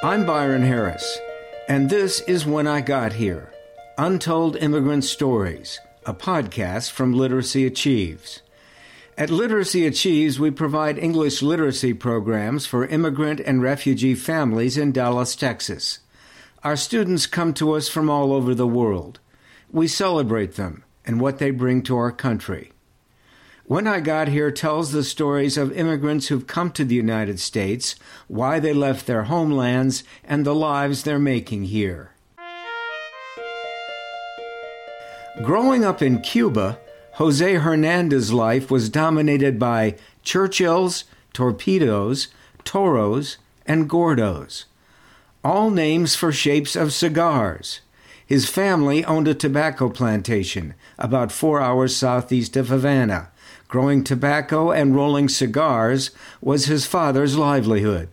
I'm Byron Harris, and this is When I Got Here Untold Immigrant Stories, a podcast from Literacy Achieves. At Literacy Achieves, we provide English literacy programs for immigrant and refugee families in Dallas, Texas. Our students come to us from all over the world. We celebrate them and what they bring to our country. When I Got Here tells the stories of immigrants who've come to the United States, why they left their homelands, and the lives they're making here. Growing up in Cuba, Jose Hernandez's life was dominated by Churchills, torpedoes, toros, and gordos. All names for shapes of cigars. His family owned a tobacco plantation about four hours southeast of Havana Growing tobacco and rolling cigars was his father's livelihood.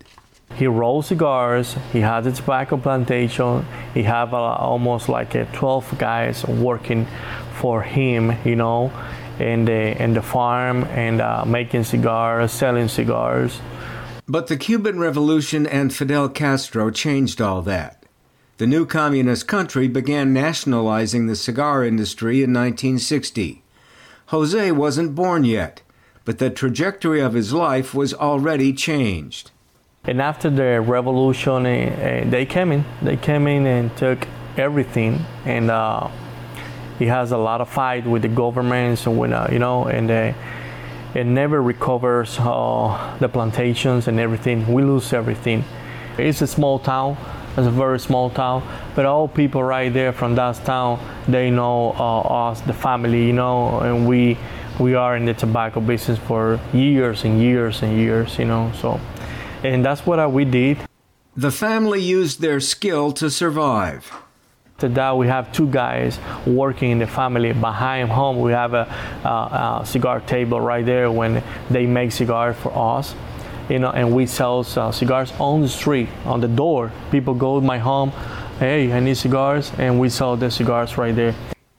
He rolled cigars. He had a tobacco plantation. He had uh, almost like uh, 12 guys working for him, you know, in the in the farm and uh, making cigars, selling cigars. But the Cuban Revolution and Fidel Castro changed all that. The new communist country began nationalizing the cigar industry in 1960. Jose wasn't born yet, but the trajectory of his life was already changed. And after the revolution, uh, they came in. They came in and took everything, and uh, he has a lot of fight with the governments, and with, uh, you know, and it never recovers uh, the plantations and everything. We lose everything. It's a small town. It's a very small town, but all people right there from that town, they know uh, us, the family, you know, and we we are in the tobacco business for years and years and years, you know. So, and that's what we did. The family used their skill to survive. Today we have two guys working in the family. Behind home we have a, a, a cigar table right there when they make cigars for us you know, and we sell uh, cigars on the street, on the door. People go to my home, hey, I need cigars, and we sell the cigars right there.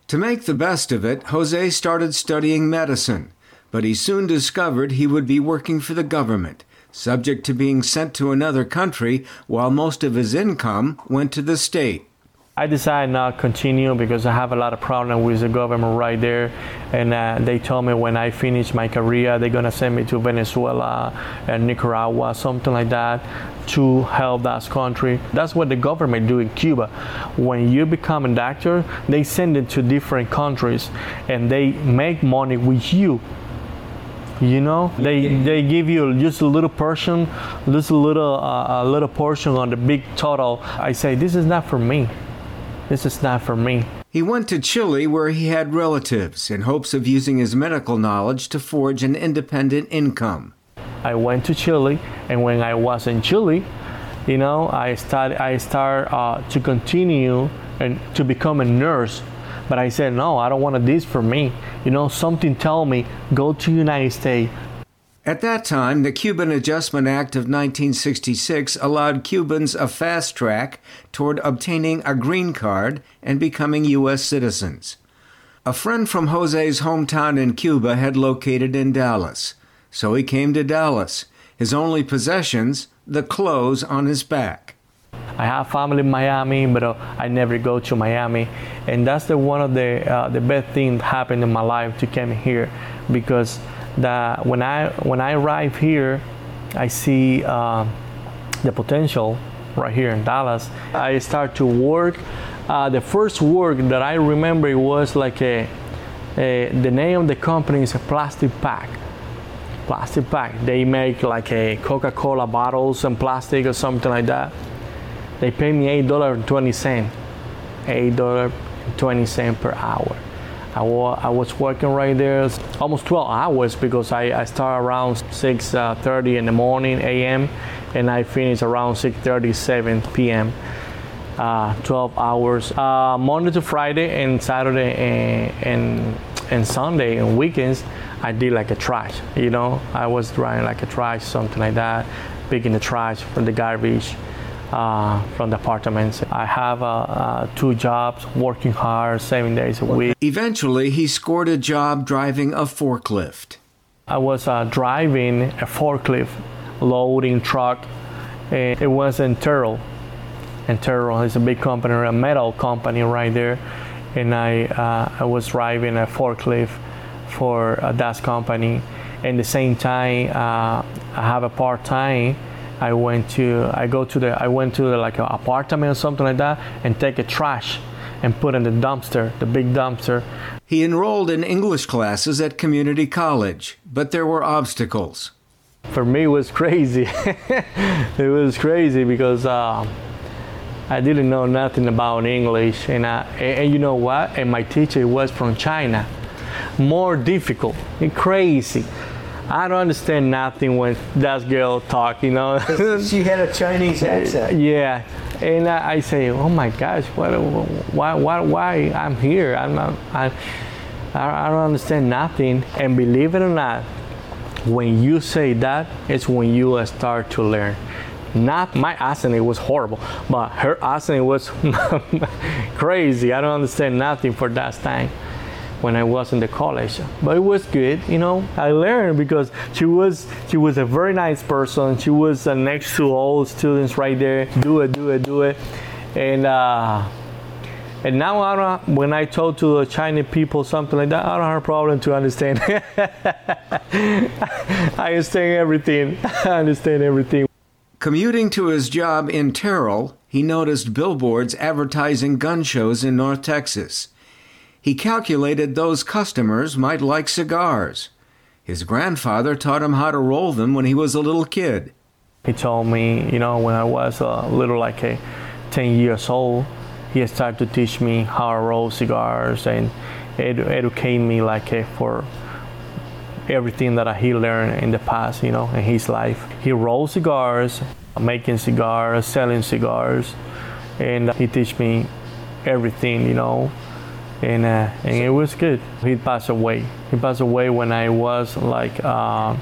To make the best of it, Jose started studying medicine, but he soon discovered he would be working for the government, subject to being sent to another country while most of his income went to the state. I decided not continue because I have a lot of problem with the government right there, and uh, they told me when I finish my career they're gonna send me to Venezuela and Nicaragua, something like that, to help that country. That's what the government do in Cuba. When you become a doctor, they send it to different countries, and they make money with you. You know? They they give you just a little portion just a little uh, a little portion on the big total. I say this is not for me this is not for me. He went to Chile where he had relatives in hopes of using his medical knowledge to forge an independent income. I went to Chile, and when I was in Chile, you know, I started I start uh, to continue and to become a nurse. But I said no, I don't want this for me. You know, something tell me go to United States, at that time, the Cuban Adjustment Act of 1966 allowed Cubans a fast track toward obtaining a green card and becoming U.S. citizens. A friend from Jose's hometown in Cuba had located in Dallas, so he came to Dallas. His only possessions, the clothes on his back. I have family in Miami, but uh, I never go to Miami, and that's the one of the uh, the best things happened in my life to come here, because that when I when I arrive here, I see uh, the potential right here in Dallas. I start to work. Uh, the first work that I remember was like a, a, the name of the company is a plastic pack. Plastic pack. They make like a Coca-Cola bottles and plastic or something like that. They pay me eight dollar and twenty cent. Eight dollar twenty cent per hour. I, I was working right there almost 12 hours because I, I start around 6.30 uh, in the morning a.m. and I finish around 6.37 p.m. Uh, 12 hours uh, Monday to Friday and Saturday and, and, and Sunday and weekends I did like a trash you know I was driving like a trash something like that picking the trash from the garbage uh, from the apartments. I have uh, uh, two jobs, working hard, seven days a week. Eventually, he scored a job driving a forklift. I was uh, driving a forklift, loading truck. And it was in Terrell, and Terrell is a big company, a metal company right there. And I, uh, I was driving a forklift for that company. And the same time, uh, I have a part time. I went to, I go to the, I went to the, like an apartment or something like that, and take a trash and put in the dumpster, the big dumpster. He enrolled in English classes at community college, but there were obstacles. For me, it was crazy. it was crazy because uh, I didn't know nothing about English, and, I, and you know what? And my teacher was from China. More difficult and crazy. I don't understand nothing when that girl talk, you know. she had a Chinese accent. Yeah, and I, I say, oh my gosh, what, why, why, why I'm here? I'm not, I, I don't understand nothing. And believe it or not, when you say that, it's when you start to learn not my accent it was horrible but her accent was crazy i don't understand nothing for that time when i was in the college but it was good you know i learned because she was she was a very nice person she was uh, next to all students right there do it do it do it and uh, and now I when I talk to the Chinese people something like that, I don't have a problem to understand. I understand everything. I understand everything. Commuting to his job in Terrell, he noticed billboards advertising gun shows in North Texas. He calculated those customers might like cigars. His grandfather taught him how to roll them when he was a little kid. He told me, you know, when I was a little like a 10 years old, he started to teach me how to roll cigars and edu- educate me like a, for everything that he learned in the past, you know, in his life. He rolled cigars, making cigars, selling cigars, and he teach me everything, you know, and uh, and it was good. He passed away. He passed away when I was like uh,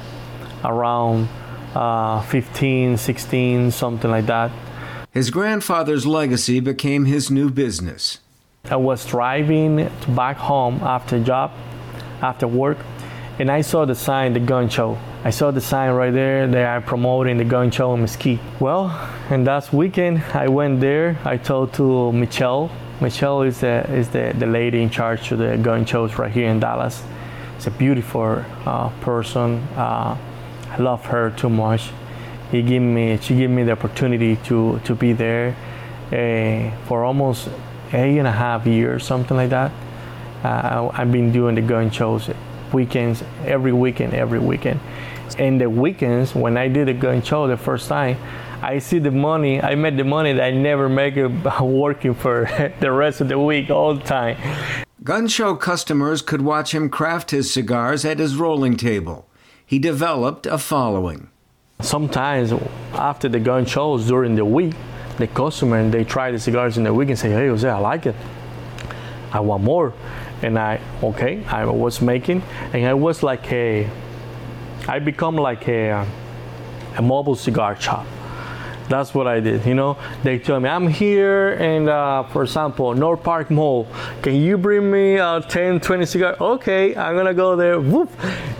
around uh, 15, 16, something like that. His grandfather's legacy became his new business. I was driving back home after job, after work, and I saw the sign, the gun show. I saw the sign right there. They are promoting the gun show in Mesquite. Well, and that weekend I went there. I told to Michelle. Michelle is the is the, the lady in charge of the gun shows right here in Dallas. It's a beautiful uh, person. Uh, I love her too much. He gave me she gave me the opportunity to to be there uh, for almost eight and a half years, something like that. Uh, I've been doing the gun shows weekends, every weekend, every weekend. And the weekends, when I did the gun show the first time, I see the money, I made the money that I never make working for the rest of the week all the time. Gun show customers could watch him craft his cigars at his rolling table. He developed a following. Sometimes after the gun shows during the week, the customer they try the cigars in the week and say, "Hey, Jose, I like it. I want more." and I okay I was making and I was like a I become like a a mobile cigar shop that's what I did you know they tell me I'm here and uh, for example North Park Mall can you bring me uh, 10 20 cigars okay I'm gonna go there Whoop.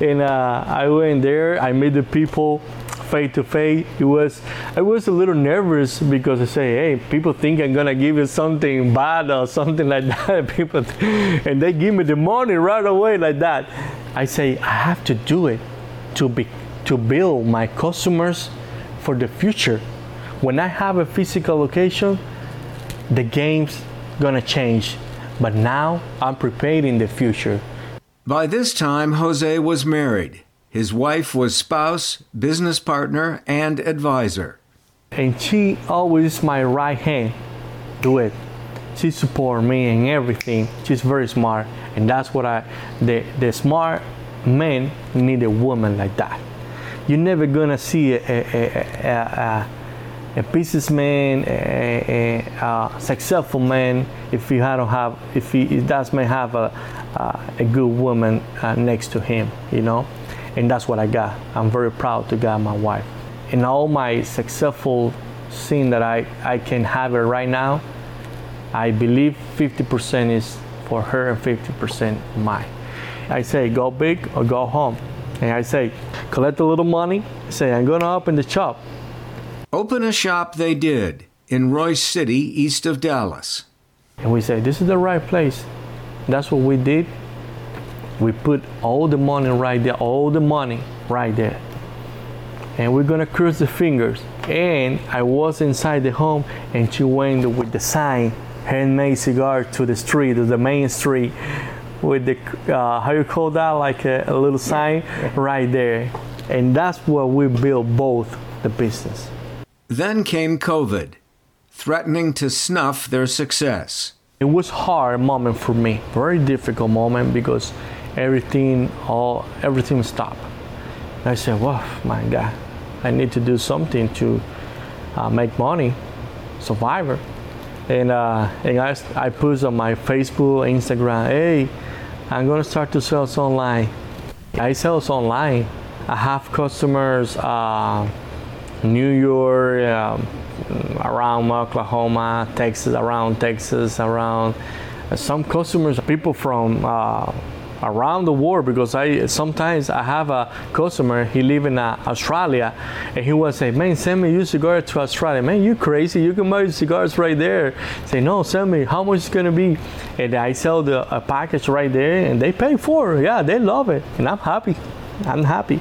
and uh, I went there I met the people face to face. It was I was a little nervous because I say, hey, people think I'm gonna give you something bad or something like that. people, and they give me the money right away like that. I say I have to do it to be to build my customers for the future. When I have a physical location, the game's gonna change. But now I'm prepared in the future. By this time, Jose was married. His wife was spouse, business partner, and advisor. And she always my right hand. Do it. She support me in everything. She's very smart, and that's what I. The the smart men need a woman like that. You're never gonna see a a, a, a, a businessman, a, a, a, successful man, if he don't have, if he does not have a, a, good woman uh, next to him, you know and that's what I got. I'm very proud to get my wife. In all my successful scene that I, I can have it right now, I believe 50% is for her and 50% mine. I say go big or go home. And I say collect a little money, say I'm gonna open the shop. Open a shop they did. in Royse City, east of Dallas. And we said, This is the right place. That's what we did. We put all the money right there, all the money right there. And we're gonna cross the fingers. And I was inside the home, and she went with the sign, handmade cigar to the street, to the main street, with the uh, how you call that, like a, a little sign right there. And that's where we built both the business. Then came COVID, threatening to snuff their success. It was hard moment for me, very difficult moment because everything all everything stopped. I said, "Well, my God, I need to do something to uh, make money, survivor." And uh, and I, I put on my Facebook, Instagram, "Hey, I'm gonna start to sell online." I sell online. I have customers, uh, New York, um, around Oklahoma, Texas, around Texas, around uh, some customers, people from uh, around the world because I sometimes I have a customer he live in uh, Australia and he will say man send me your cigar to Australia. Man you crazy you can buy cigars right there. Say no send me how much it's gonna be? And I sell the a package right there and they pay for it. Yeah they love it and I'm happy I'm happy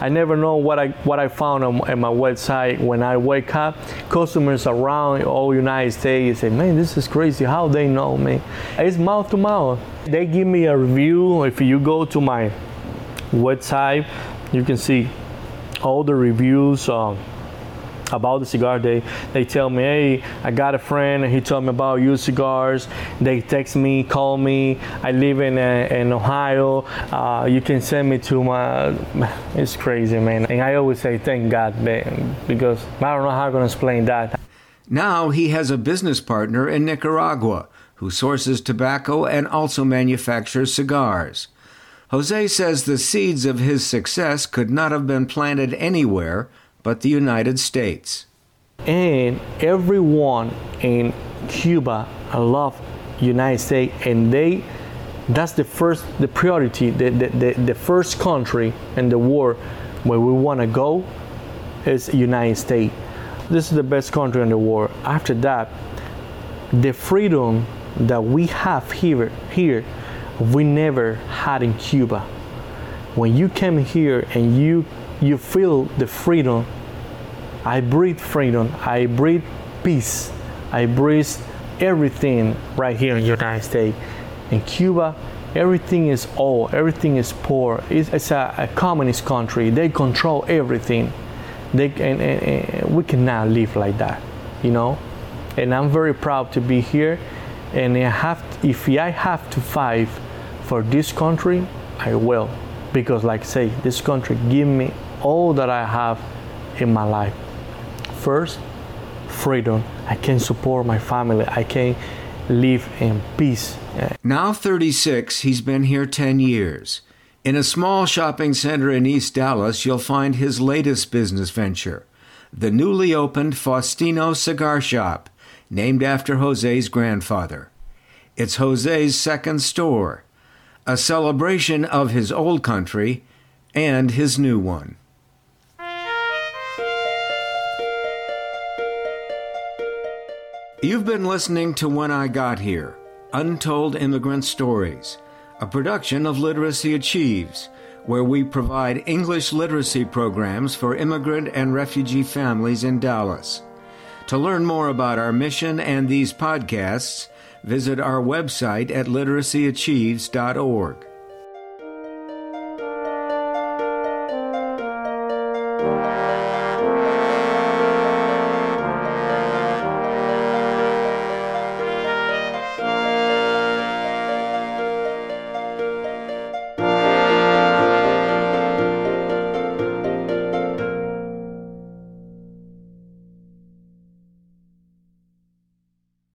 I never know what I what I found on, on, my website when I wake up. Customers around all United States say, "Man, this is crazy. How they know me?" It's mouth to mouth. They give me a review. If you go to my website, you can see all the reviews. Um, about the cigar. They they tell me hey i got a friend and he told me about your cigars. They text me call me. I live in uh, in ohio. Uh, you can send me to my it's crazy man. And i always say thank god man because i don't know how i'm to explain that. Now he has a business partner in nicaragua who sources tobacco and also manufactures cigars. Jose says the seeds of his success could not have been planted anywhere but the United States. And everyone in Cuba love United States and they that's the first the priority the, the, the, the first country in the world where we want to go is United States. This is the best country in the world. After that, the freedom that we have here here we never had in Cuba. When you came here and you you feel the freedom. I breathe freedom. I breathe peace. I breathe everything right here in the United States. In Cuba, everything is all, everything is poor. It's, it's a, a, communist country. They control everything. They and, and, and we cannot live like that, you know. And I'm very proud to be here. And I have, if I have to fight for this country, I will, because like I say, this country give me all that I have in my life. First, freedom. I can support my family. I can live in peace. Now 36, he's been here 10 years. In a small shopping center in East Dallas, you'll find his latest business venture, the newly opened Faustino Cigar Shop, named after Jose's grandfather. It's Jose's second store, a celebration of his old country and his new one. You've been listening to When I Got Here Untold Immigrant Stories, a production of Literacy Achieves, where we provide English literacy programs for immigrant and refugee families in Dallas. To learn more about our mission and these podcasts, visit our website at literacyachieves.org.